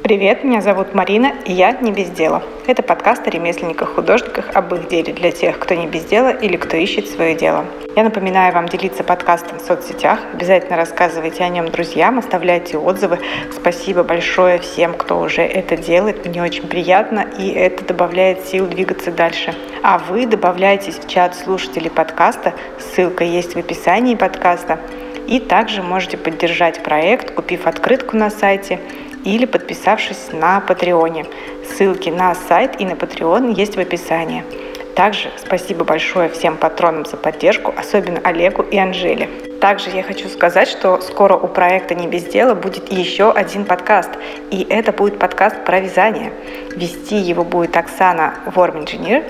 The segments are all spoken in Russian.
Привет, меня зовут Марина, и я не без дела. Это подкаст о ремесленниках-художниках, об их деле для тех, кто не без дела или кто ищет свое дело. Я напоминаю вам делиться подкастом в соцсетях. Обязательно рассказывайте о нем друзьям, оставляйте отзывы. Спасибо большое всем, кто уже это делает. Мне очень приятно, и это добавляет сил двигаться дальше. А вы добавляйтесь в чат слушателей подкаста. Ссылка есть в описании подкаста. И также можете поддержать проект, купив открытку на сайте или подписавшись на Патреоне. Ссылки на сайт и на Patreon есть в описании. Также спасибо большое всем патронам за поддержку, особенно Олегу и Анжеле. Также я хочу сказать, что скоро у проекта «Не без дела» будет еще один подкаст, и это будет подкаст про вязание. Вести его будет Оксана Ворминженер,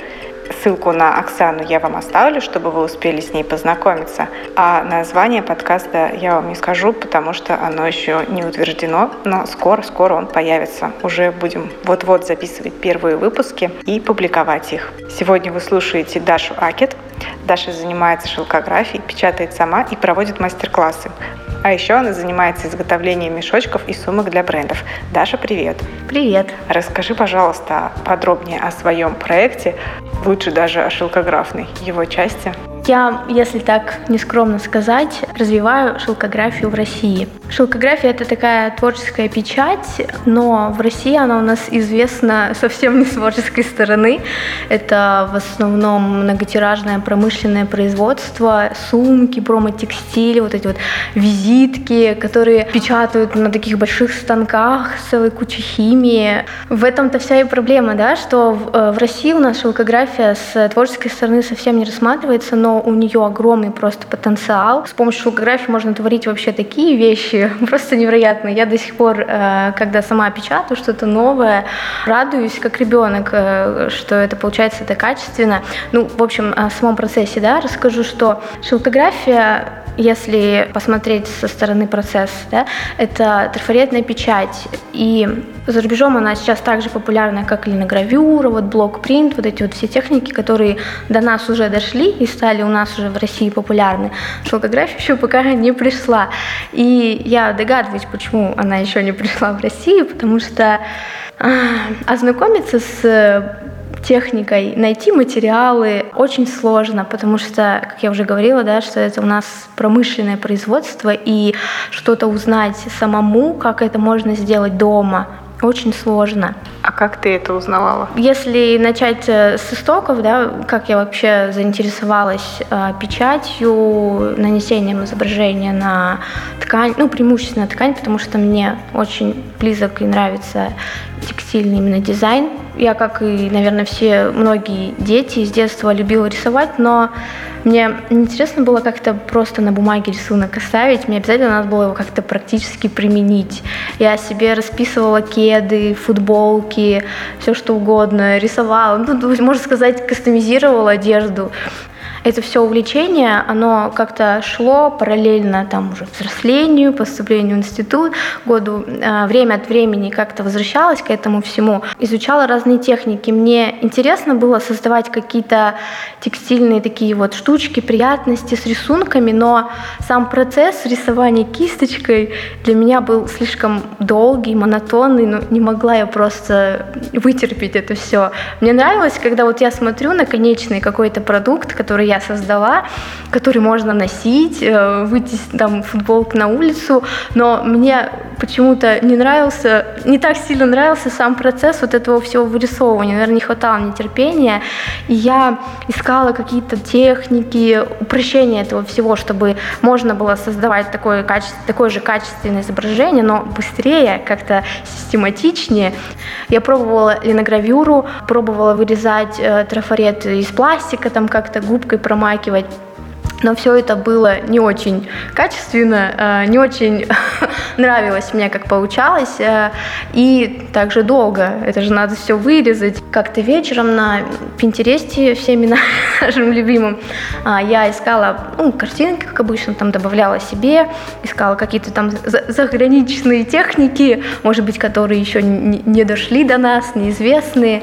Ссылку на Оксану я вам оставлю, чтобы вы успели с ней познакомиться. А название подкаста я вам не скажу, потому что оно еще не утверждено, но скоро-скоро он появится. Уже будем вот-вот записывать первые выпуски и публиковать их. Сегодня вы слушаете Дашу Акет. Даша занимается шелкографией, печатает сама и проводит мастер-классы. А еще она занимается изготовлением мешочков и сумок для брендов. Даша, привет! Привет! Расскажи, пожалуйста, подробнее о своем проекте, лучше даже о шелкографной его части. Я, если так нескромно сказать, развиваю шелкографию в России. Шелкография — это такая творческая печать, но в России она у нас известна совсем не с творческой стороны. Это в основном многотиражное промышленное производство, сумки, промо-текстиль, вот эти вот визитки, которые печатают на таких больших станках с целой кучей химии. В этом-то вся и проблема, да, что в, э, России у нас шелкография с творческой стороны совсем не рассматривается, но у нее огромный просто потенциал. С помощью шелкографии можно творить вообще такие вещи, просто невероятно. Я до сих пор, э, когда сама печатаю что-то новое, радуюсь как ребенок, э, что это получается так качественно. Ну, в общем, о самом процессе, да, расскажу, что шелкография если посмотреть со стороны процесса, да, это трафаретная печать. И за рубежом она сейчас также популярна, как линогравюра, вот блок-принт, вот эти вот все техники, которые до нас уже дошли и стали у нас уже в России популярны. Шелкография еще пока не пришла. И я догадываюсь, почему она еще не пришла в Россию, потому что а, ознакомиться с техникой. Найти материалы очень сложно, потому что, как я уже говорила, да, что это у нас промышленное производство, и что-то узнать самому, как это можно сделать дома, очень сложно. А как ты это узнавала? Если начать э, с истоков, да, как я вообще заинтересовалась э, печатью, нанесением изображения на ткань, ну, преимущественно ткань, потому что мне очень близок и нравится текстильный именно дизайн. Я, как и, наверное, все многие дети, с детства любила рисовать, но мне интересно было как-то просто на бумаге рисунок оставить, мне обязательно надо было его как-то практически применить. Я себе расписывала кеды, футболки, все что угодно, рисовала, ну, можно сказать, кастомизировала одежду это все увлечение, оно как-то шло параллельно там уже взрослению, поступлению в институт, году э, время от времени как-то возвращалась к этому всему, изучала разные техники. Мне интересно было создавать какие-то текстильные такие вот штучки, приятности с рисунками, но сам процесс рисования кисточкой для меня был слишком долгий, монотонный, но не могла я просто вытерпеть это все. Мне нравилось, когда вот я смотрю на конечный какой-то продукт, который я создала, который можно носить, э, выйти там футболку на улицу, но мне почему-то не нравился, не так сильно нравился сам процесс вот этого всего вырисовывания, наверное, не хватало мне терпения, и я искала какие-то техники, упрощения этого всего, чтобы можно было создавать такое, качество, такое же качественное изображение, но быстрее, как-то систематичнее. Я пробовала линогравюру, пробовала вырезать э, трафарет из пластика, там как-то губкой промакивать. Но все это было не очень качественно, э, не очень нравилось мне, как получалось, э, и также долго. Это же надо все вырезать. Как-то вечером на Пинтересте, всеми нашим любимым, а, я искала ну, картинки, как обычно, там добавляла себе, искала какие-то там заграничные техники, может быть, которые еще не дошли до нас, неизвестные.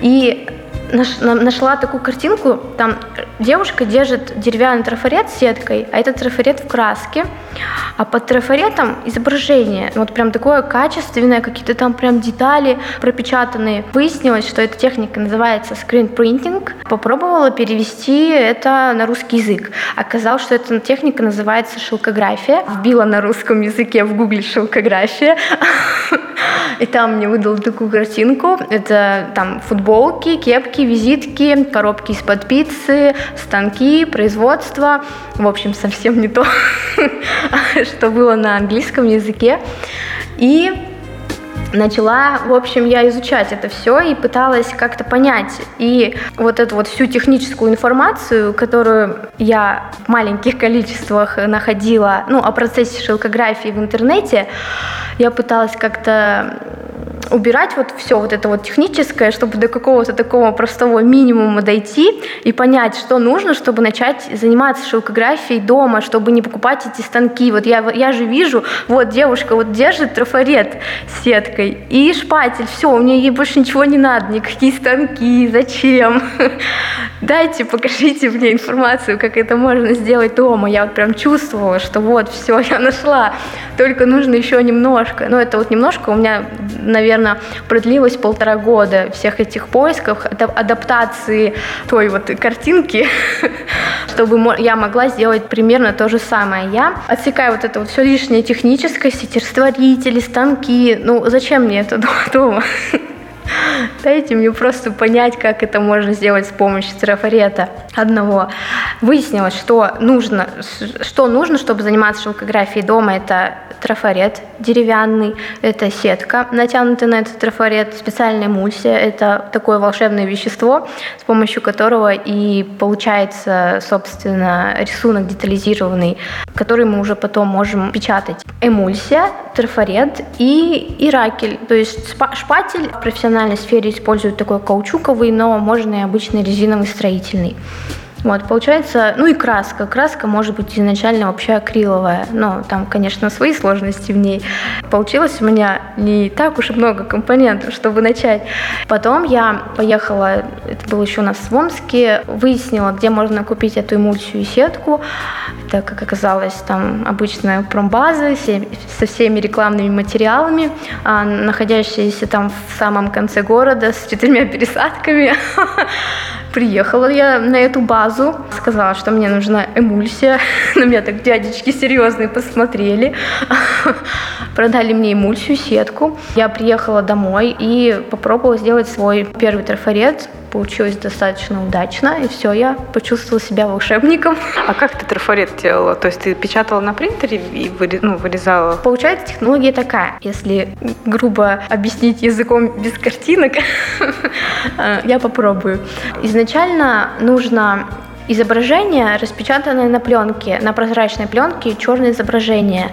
И нашла такую картинку, там девушка держит деревянный трафарет с сеткой, а этот трафарет в краске, а под трафаретом изображение, вот прям такое качественное, какие-то там прям детали пропечатанные. Выяснилось, что эта техника называется printing. Попробовала перевести это на русский язык. Оказалось, что эта техника называется шелкография. Вбила на русском языке в гугле шелкография. И там мне выдал такую картинку. Это там футболки, кепки, визитки, коробки из-под пиццы, станки, производство. В общем, совсем не то, что было на английском языке. И начала, в общем, я изучать это все и пыталась как-то понять. И вот эту вот всю техническую информацию, которую я в маленьких количествах находила, ну, о процессе шелкографии в интернете, я пыталась как-то убирать вот все вот это вот техническое, чтобы до какого-то такого простого минимума дойти и понять, что нужно, чтобы начать заниматься шелкографией дома, чтобы не покупать эти станки. Вот я, я же вижу, вот девушка вот держит трафарет с сеткой и шпатель, все, у нее ей больше ничего не надо, никакие станки, зачем? Дайте, покажите мне информацию, как это можно сделать дома. Я вот прям чувствовала, что вот, все, я нашла, только нужно еще немножко. Но это вот немножко у меня, наверное, наверное, продлилось полтора года всех этих поисков, адаптации той вот картинки, чтобы я могла сделать примерно то же самое. Я отсекаю вот это вот все лишнее техническое, эти растворители, станки. Ну, зачем мне это дома? Дайте мне просто понять, как это можно сделать с помощью трафарета одного. Выяснилось, что нужно, что нужно, чтобы заниматься шелкографией дома. Это трафарет деревянный, это сетка, натянутая на этот трафарет, специальная эмульсия. Это такое волшебное вещество, с помощью которого и получается, собственно, рисунок детализированный, который мы уже потом можем печатать. Эмульсия, трафарет и, и ракель, то есть шпатель в профессиональной сфере используют такой каучуковый, но можно и обычный резиновый строительный. Вот, получается, ну и краска. Краска может быть изначально вообще акриловая, но там, конечно, свои сложности в ней. Получилось у меня не так уж и много компонентов, чтобы начать. Потом я поехала, это было еще у нас в Омске, выяснила, где можно купить эту эмульсию и сетку. Это, как оказалось, там обычная промбаза со всеми рекламными материалами, а, находящиеся там в самом конце города с четырьмя пересадками. Приехала я на эту базу, сказала, что мне нужна эмульсия. На меня так дядечки серьезные посмотрели. Продали мне эмульсию, сетку. Я приехала домой и попробовала сделать свой первый трафарет получилось достаточно удачно, и все, я почувствовала себя волшебником. А как ты трафарет делала? То есть ты печатала на принтере и ну, вырезала? Получается, технология такая. Если грубо объяснить языком без картинок, я попробую. Изначально нужно изображение, распечатанное на пленке, на прозрачной пленке, черное изображение.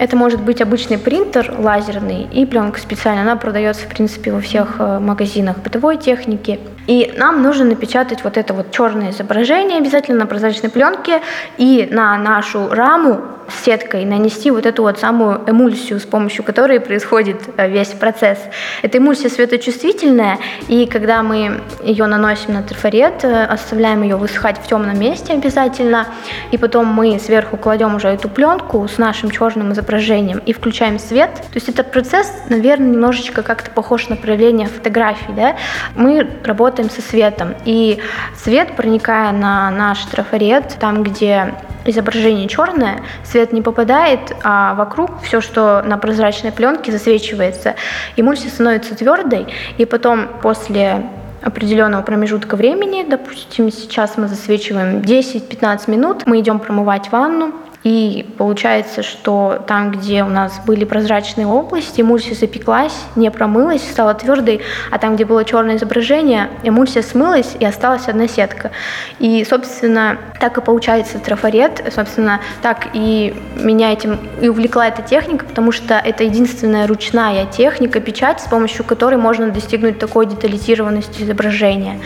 Это может быть обычный принтер лазерный и пленка специальная. Она продается, в принципе, во всех э, магазинах бытовой техники. И нам нужно напечатать вот это вот черное изображение обязательно на прозрачной пленке и на нашу раму сеткой нанести вот эту вот самую эмульсию, с помощью которой происходит э, весь процесс. Эта эмульсия светочувствительная, и когда мы ее наносим на трафарет, э, оставляем ее высыхать в темном месте обязательно, и потом мы сверху кладем уже эту пленку с нашим черным изображением и включаем свет. То есть этот процесс, наверное, немножечко как-то похож на проявление фотографий. Да? Мы работаем со светом, и свет, проникая на наш трафарет, там, где изображение черное, свет не попадает, а вокруг все, что на прозрачной пленке, засвечивается. Эмульсия становится твердой, и потом после определенного промежутка времени, допустим, сейчас мы засвечиваем 10-15 минут, мы идем промывать ванну, и получается, что там, где у нас были прозрачные области, эмульсия запеклась, не промылась, стала твердой, а там, где было черное изображение, эмульсия смылась и осталась одна сетка. И, собственно, так и получается трафарет. Собственно, так и меня этим и увлекла эта техника, потому что это единственная ручная техника, печать, с помощью которой можно достигнуть такой детализированности изображения.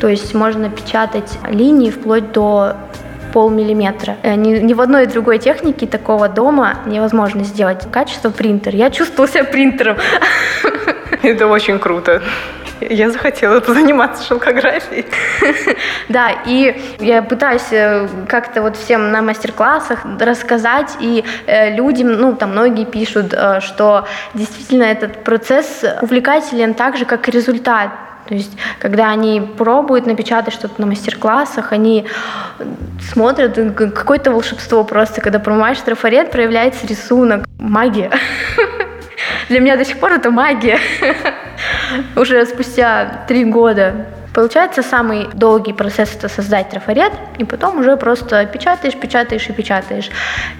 То есть можно печатать линии вплоть до полмиллиметра. Э, ни, ни в одной другой технике такого дома невозможно сделать качество принтер. Я чувствовала себя принтером. Это очень круто. Я захотела заниматься шелкографией. Да, и я пытаюсь э, как-то вот всем на мастер-классах рассказать, и э, людям, ну, там многие пишут, что действительно этот процесс увлекателен так же, как и результат. То есть, когда они пробуют напечатать что-то на мастер-классах, они смотрят, какое-то волшебство просто, когда промываешь трафарет, проявляется рисунок, магия. Для меня до сих пор это магия. Уже спустя три года Получается, самый долгий процесс это создать трафарет, и потом уже просто печатаешь, печатаешь и печатаешь.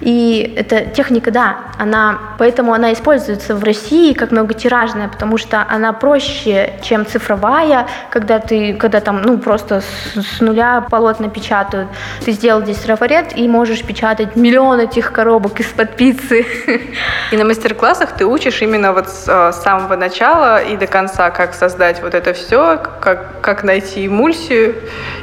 И эта техника, да, она, поэтому она используется в России как многотиражная, потому что она проще, чем цифровая, когда ты, когда там, ну, просто с, с нуля полотна печатают. Ты сделал здесь трафарет и можешь печатать миллион этих коробок из-под пиццы. И на мастер-классах ты учишь именно вот с, э, с самого начала и до конца, как создать вот это все, как, как найти эмульсию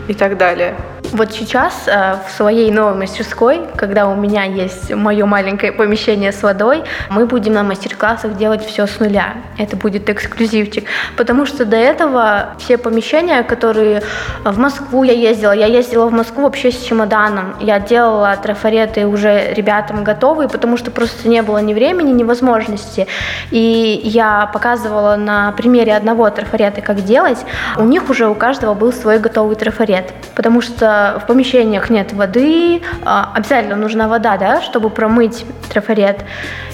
и так далее. Вот сейчас э, в своей новой мастерской, когда у меня есть мое маленькое помещение с водой, мы будем на мастер-классах делать все с нуля. Это будет эксклюзивчик. Потому что до этого все помещения, которые в Москву я ездила, я ездила в Москву вообще с чемоданом. Я делала трафареты уже ребятам готовые, потому что просто не было ни времени, ни возможности. И я показывала на примере одного трафарета, как делать. У них уже у каждого был свой готовый трафарет. Потому что в помещениях нет воды, а, обязательно нужна вода, да, чтобы промыть трафарет.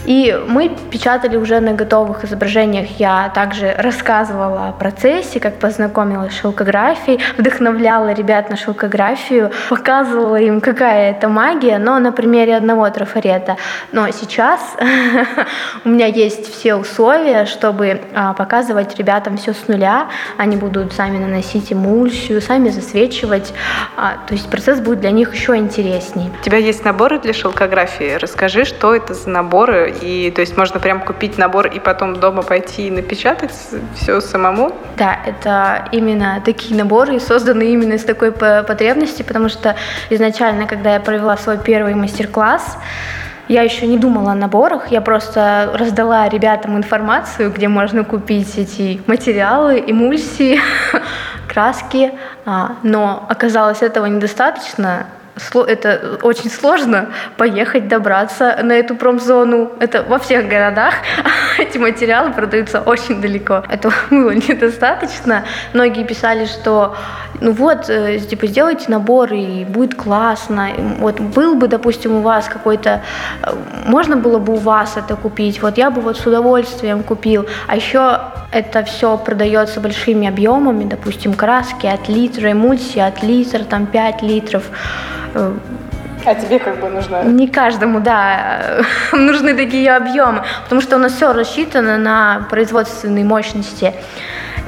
И мы печатали уже на готовых изображениях. Я также рассказывала о процессе, как познакомилась с шелкографией, вдохновляла ребят на шелкографию, показывала им, какая это магия, но на примере одного трафарета. Но сейчас у меня есть все условия, чтобы а, показывать ребятам все с нуля. Они будут сами наносить эмульсию, сами засвечивать. То есть процесс будет для них еще интереснее. У тебя есть наборы для шелкографии? Расскажи, что это за наборы? И то есть можно прям купить набор и потом дома пойти и напечатать все самому? Да, это именно такие наборы, созданы именно из такой потребности, потому что изначально, когда я провела свой первый мастер-класс, я еще не думала о наборах, я просто раздала ребятам информацию, где можно купить эти материалы, эмульсии, краски, а, но оказалось этого недостаточно, это очень сложно поехать, добраться на эту промзону. Это во всех городах. Эти материалы продаются очень далеко. Этого было недостаточно. Многие писали, что ну вот, э, типа, сделайте набор, и будет классно. Вот был бы, допустим, у вас какой-то... Э, можно было бы у вас это купить. Вот я бы вот с удовольствием купил. А еще это все продается большими объемами, допустим, краски от литра, эмульсии от литра, там 5 литров. А тебе как бы нужно? Не каждому, да, нужны такие объемы, потому что у нас все рассчитано на производственные мощности.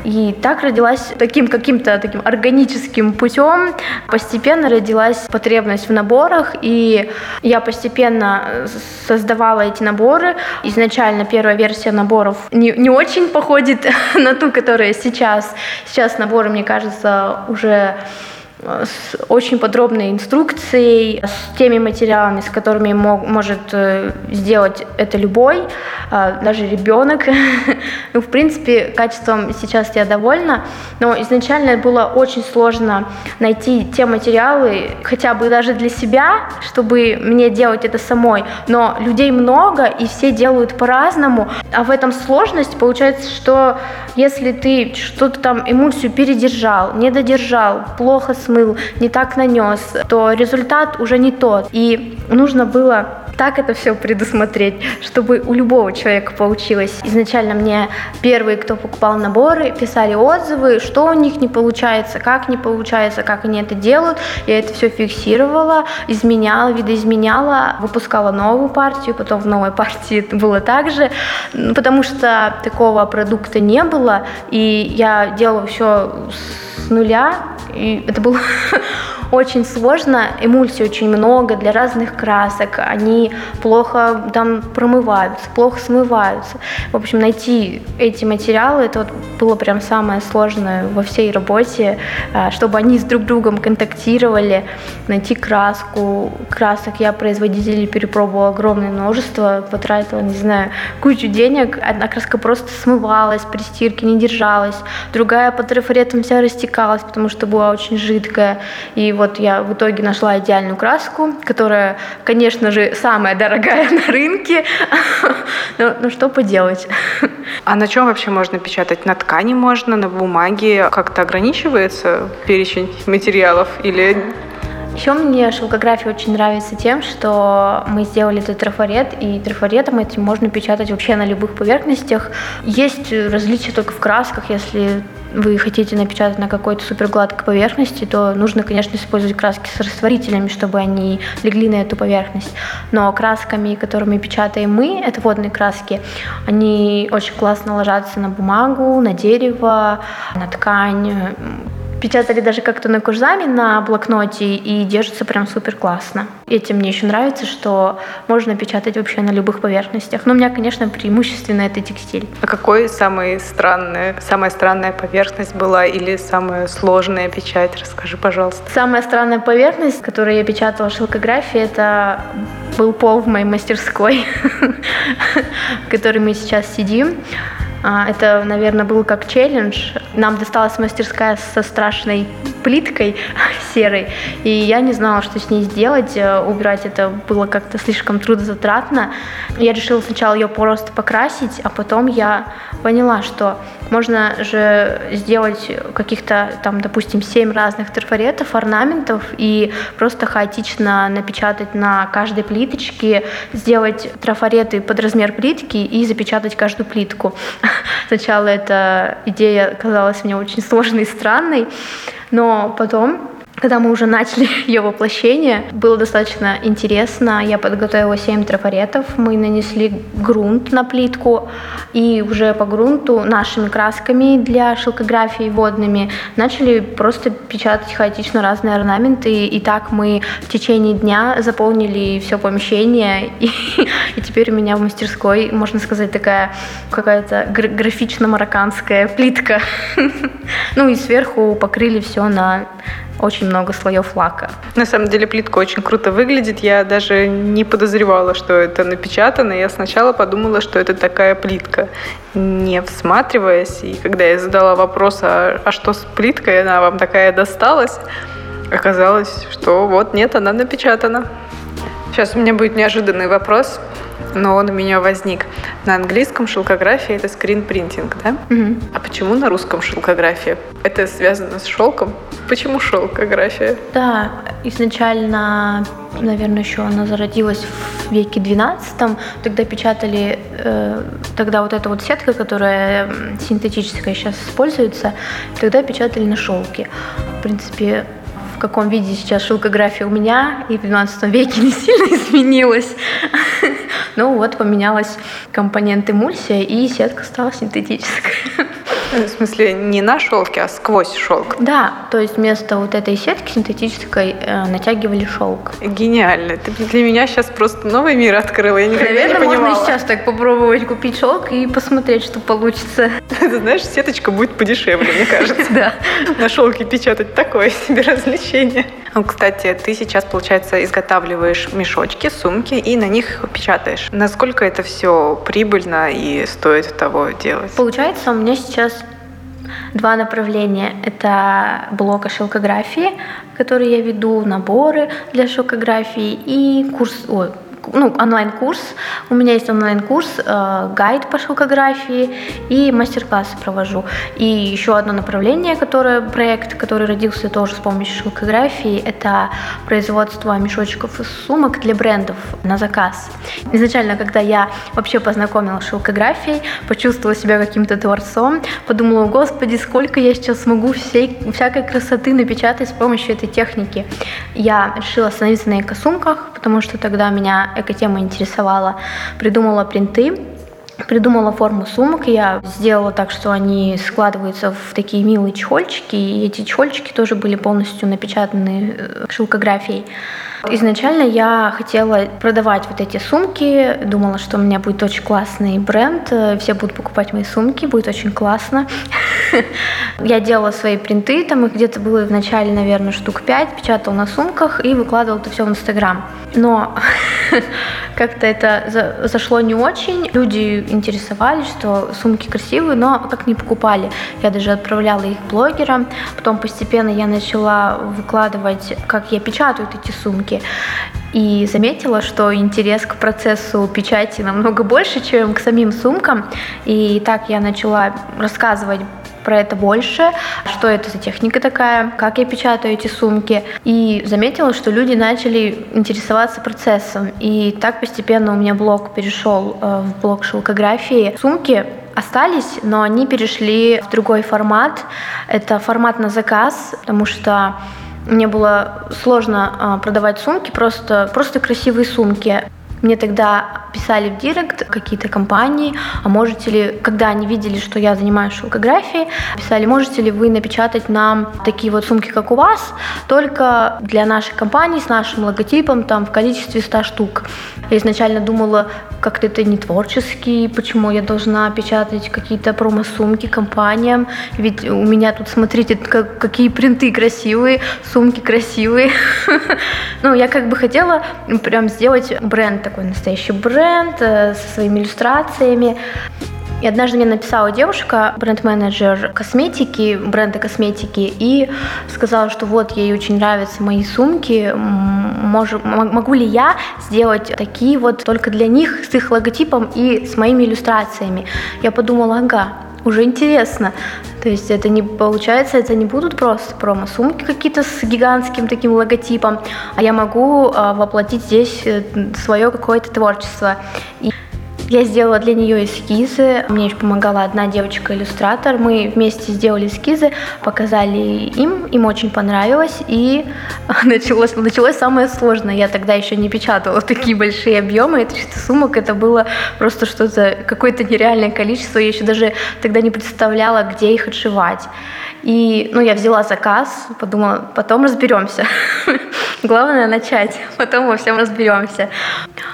И так родилась таким каким-то таким органическим путем, постепенно родилась потребность в наборах, и я постепенно создавала эти наборы. Изначально первая версия наборов не, не очень походит на ту, которая сейчас. Сейчас наборы, мне кажется, уже с очень подробной инструкцией, с теми материалами, с которыми мог, может э, сделать это любой, э, даже ребенок. ну, в принципе, качеством сейчас я довольна, но изначально было очень сложно найти те материалы, хотя бы даже для себя, чтобы мне делать это самой. Но людей много, и все делают по-разному, а в этом сложность получается, что если ты что-то там эмульсию передержал, не додержал, плохо смыл, смыл, не так нанес, то результат уже не тот. И нужно было так это все предусмотреть, чтобы у любого человека получилось. Изначально мне первые, кто покупал наборы, писали отзывы, что у них не получается, как не получается, как они это делают. Я это все фиксировала, изменяла, видоизменяла, выпускала новую партию, потом в новой партии это было так же, потому что такого продукта не было, и я делала все с нуля, и это было очень сложно, эмульсий очень много для разных красок, они плохо там промываются, плохо смываются. В общем, найти эти материалы, это вот было прям самое сложное во всей работе, а, чтобы они с друг другом контактировали, найти краску. Красок я производителей перепробовала огромное множество, потратила, не знаю, кучу денег. Одна краска просто смывалась, при стирке не держалась, другая по трафаретам вся растекалась, потому что была очень жидкая. И вот я в итоге нашла идеальную краску, которая, конечно же, самая дорогая на рынке. Но, ну что поделать. А на чем вообще можно печатать? На ткани можно, на бумаге? Как-то ограничивается перечень материалов или еще мне шелкография очень нравится тем, что мы сделали этот трафарет, и трафаретом этим можно печатать вообще на любых поверхностях. Есть различия только в красках, если вы хотите напечатать на какой-то супергладкой поверхности, то нужно, конечно, использовать краски с растворителями, чтобы они легли на эту поверхность. Но красками, которыми печатаем мы, это водные краски, они очень классно ложатся на бумагу, на дерево, на ткань, печатали даже как-то на курзаме на блокноте и держится прям супер классно. Этим мне еще нравится, что можно печатать вообще на любых поверхностях. Но у меня, конечно, преимущественно это текстиль. А какой самый странный, самая странная поверхность была или самая сложная печать? Расскажи, пожалуйста. Самая странная поверхность, которую я печатала в шелкографии, это был пол в моей мастерской, в которой мы сейчас сидим. А, это, наверное, был как челлендж. Нам досталась мастерская со страшной плиткой серой, и я не знала, что с ней сделать. Э, убирать это было как-то слишком трудозатратно. Я решила сначала ее просто покрасить, а потом я поняла, что можно же сделать каких-то там, допустим, семь разных трафаретов, орнаментов и просто хаотично напечатать на каждой плиточке, сделать трафареты под размер плитки и запечатать каждую плитку. Сначала эта идея казалась мне очень сложной и странной, но потом когда мы уже начали ее воплощение, было достаточно интересно. Я подготовила 7 трафаретов, мы нанесли грунт на плитку, и уже по грунту нашими красками для шелкографии водными начали просто печатать хаотично разные орнаменты. И так мы в течение дня заполнили все помещение, и, и теперь у меня в мастерской, можно сказать, такая какая-то графично-марокканская плитка. Ну и сверху покрыли все на очень много слоев лака. На самом деле плитка очень круто выглядит. Я даже не подозревала, что это напечатано. Я сначала подумала, что это такая плитка, не всматриваясь. И когда я задала вопрос, а, а что с плиткой, она вам такая досталась, оказалось, что вот нет, она напечатана. Сейчас у меня будет неожиданный вопрос но он у меня возник. На английском шелкография это скринпринтинг, да? Угу. А почему на русском шелкография? Это связано с шелком? Почему шелкография? Да, изначально, наверное, еще она зародилась в веке 12 Тогда печатали, э, тогда вот эта вот сетка, которая синтетическая сейчас используется, тогда печатали на шелке. В принципе, каком виде сейчас шелкография у меня, и в 12 веке не сильно изменилась. Ну вот, поменялась компонент эмульсия, и сетка стала синтетической. В смысле, не на шелке, а сквозь шелк? Да, то есть вместо вот этой сетки синтетической э, натягивали шелк. Гениально. Ты для меня сейчас просто новый мир открыла, я никогда Наверное, не понимала. можно сейчас так попробовать купить шелк и посмотреть, что получится. Ты знаешь, сеточка будет подешевле, мне кажется. Да. На шелке печатать такое себе развлечение. Ну, кстати, ты сейчас, получается, изготавливаешь мешочки, сумки и на них печатаешь. Насколько это все прибыльно и стоит того делать? Получается, у меня сейчас два направления. Это блок о шелкографии, который я веду, наборы для шелкографии и курс, ой, ну, онлайн-курс. У меня есть онлайн-курс, э, гайд по шелкографии и мастер-классы провожу. И еще одно направление, которое, проект, который родился тоже с помощью шелкографии, это производство мешочков и сумок для брендов на заказ. Изначально, когда я вообще познакомилась с шелкографией, почувствовала себя каким-то творцом, подумала, господи, сколько я сейчас смогу всей, всякой красоты напечатать с помощью этой техники. Я решила остановиться на эко-сумках, потому что тогда меня эко-тема интересовала. Придумала принты, придумала форму сумок. Я сделала так, что они складываются в такие милые чехольчики, и эти чехольчики тоже были полностью напечатаны э, шелкографией. Изначально я хотела продавать вот эти сумки, думала, что у меня будет очень классный бренд, э, все будут покупать мои сумки, будет очень классно. Я делала свои принты, там их где-то было в начале, наверное, штук 5, печатала на сумках и выкладывала это все в Инстаграм. Но как-то это зашло не очень. Люди интересовались, что сумки красивые, но как не покупали. Я даже отправляла их блогерам. Потом постепенно я начала выкладывать, как я печатаю эти сумки. И заметила, что интерес к процессу печати намного больше, чем к самим сумкам. И так я начала рассказывать про это больше, что это за техника такая, как я печатаю эти сумки. И заметила, что люди начали интересоваться процессом. И так постепенно у меня блог перешел э, в блог шелкографии. Сумки остались, но они перешли в другой формат. Это формат на заказ, потому что мне было сложно э, продавать сумки, просто, просто красивые сумки. Мне тогда писали в директ какие-то компании, а можете ли, когда они видели, что я занимаюсь шелкографией, писали, можете ли вы напечатать нам такие вот сумки, как у вас, только для нашей компании с нашим логотипом там в количестве 100 штук. Я изначально думала, как-то это не творческий, почему я должна печатать какие-то промо-сумки компаниям, ведь у меня тут, смотрите, как, какие принты красивые, сумки красивые. Ну, я как бы хотела прям сделать бренд такой настоящий бренд э, со своими иллюстрациями. И однажды мне написала девушка, бренд-менеджер косметики, бренда косметики, и сказала, что вот ей очень нравятся мои сумки, мож, могу ли я сделать такие вот только для них с их логотипом и с моими иллюстрациями. Я подумала, ага, уже интересно. То есть это не получается, это не будут просто промо-сумки какие-то с гигантским таким логотипом, а я могу э, воплотить здесь э, свое какое-то творчество. И я сделала для нее эскизы. Мне еще помогала одна девочка-иллюстратор. Мы вместе сделали эскизы, показали им. Им очень понравилось. И началось, началось самое сложное. Я тогда еще не печатала такие большие объемы. 300 сумок. Это было просто что-то, какое-то нереальное количество. Я еще даже тогда не представляла, где их отшивать. И, ну, я взяла заказ, подумала, потом разберемся. Главное начать, потом во всем разберемся.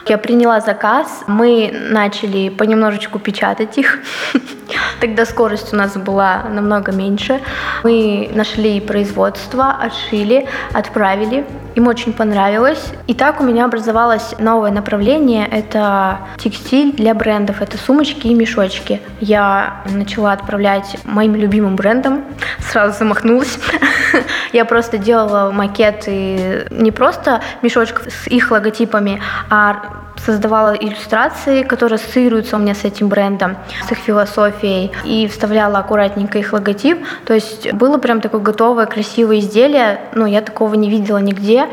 Я приняла заказ, мы начали понемножечку печатать их. Тогда скорость у нас была намного меньше. Мы нашли производство, отшили, отправили. Им очень понравилось. И так у меня образовалось новое направление. Это текстиль для брендов. Это сумочки и мешочки. Я начала отправлять моим любимым брендам. Сразу замахнулась. Я просто делала макеты не просто мешочков с их логотипами, а создавала иллюстрации, которые ассоциируются у меня с этим брендом, с их философией, и вставляла аккуратненько их логотип. То есть было прям такое готовое, красивое изделие, ну, я такого не видела нигде,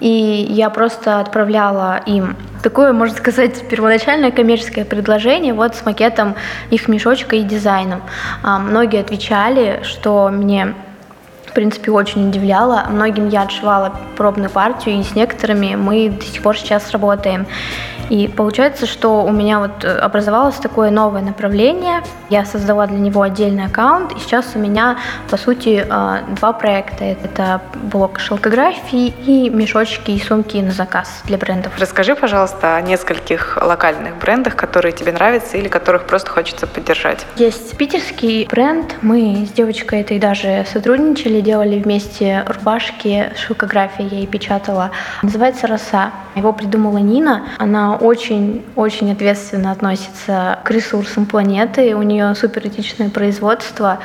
и я просто отправляла им такое, можно сказать, первоначальное коммерческое предложение вот с макетом их мешочка и дизайном. А, многие отвечали, что мне в принципе, очень удивляло. Многим я отшивала пробную партию, и с некоторыми мы до сих пор сейчас работаем. И получается, что у меня вот э, образовалось такое новое направление. Я создала для него отдельный аккаунт, и сейчас у меня, по сути, э, два проекта. Это блок шелкографии и мешочки и сумки на заказ для брендов. Расскажи, пожалуйста, о нескольких локальных брендах, которые тебе нравятся или которых просто хочется поддержать. Есть питерский бренд. Мы с девочкой этой даже сотрудничали, делали вместе рубашки, шелкографии я и печатала. Называется «Роса». Его придумала Нина. Она очень-очень ответственно относится к ресурсам планеты. У нее суперэтичное производство.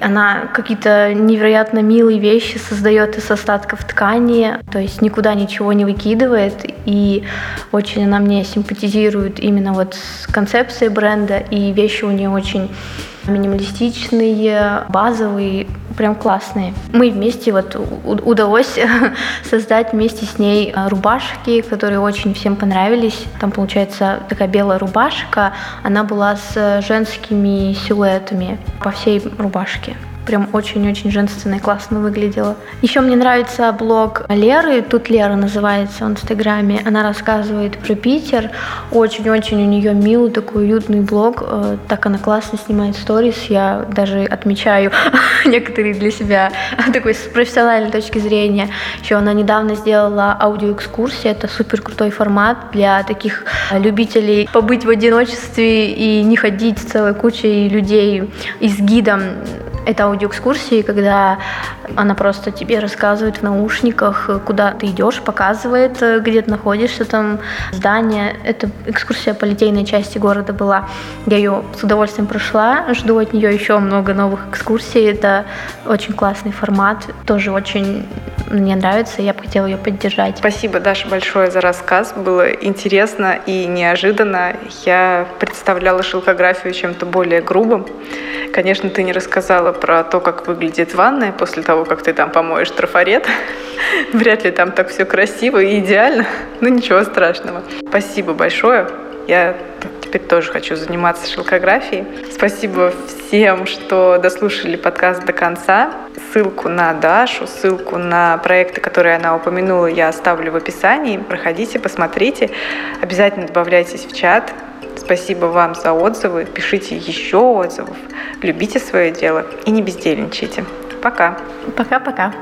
Она какие-то невероятно милые вещи создает из остатков ткани, то есть никуда ничего не выкидывает. И очень она мне симпатизирует именно вот с концепцией бренда, и вещи у нее очень минималистичные, базовые, прям классные. Мы вместе вот удалось создать вместе с ней а, рубашки, которые очень всем понравились. Там получается такая белая рубашка, она была с женскими силуэтами по всей рубашке. Прям очень-очень женственно и классно выглядела. Еще мне нравится блог Леры, тут Лера называется в Инстаграме. Она рассказывает про Питер. Очень-очень у нее милый такой уютный блог. Э, так она классно снимает сторис. Я даже отмечаю некоторые для себя такой с профессиональной точки зрения. Еще она недавно сделала аудиоэкскурсии. Это супер крутой формат для таких любителей побыть в одиночестве и не ходить с целой кучей людей и с гидом это аудиоэкскурсии, когда она просто тебе рассказывает в наушниках, куда ты идешь, показывает, где ты находишься, там здание. Это экскурсия по литейной части города была. Я ее с удовольствием прошла, жду от нее еще много новых экскурсий. Это очень классный формат, тоже очень мне нравится, я бы хотела ее поддержать. Спасибо, Даша, большое за рассказ. Было интересно и неожиданно. Я представляла шелкографию чем-то более грубым. Конечно, ты не рассказала про то, как выглядит ванная после того, как ты там помоешь трафарет. Вряд ли там так все красиво и идеально, но ничего страшного. Спасибо большое. Я теперь тоже хочу заниматься шелкографией. Спасибо всем, что дослушали подкаст до конца. Ссылку на Дашу, ссылку на проекты, которые она упомянула, я оставлю в описании. Проходите, посмотрите. Обязательно добавляйтесь в чат. Спасибо вам за отзывы. Пишите еще отзывов. Любите свое дело и не бездельничайте. Пока. Пока-пока.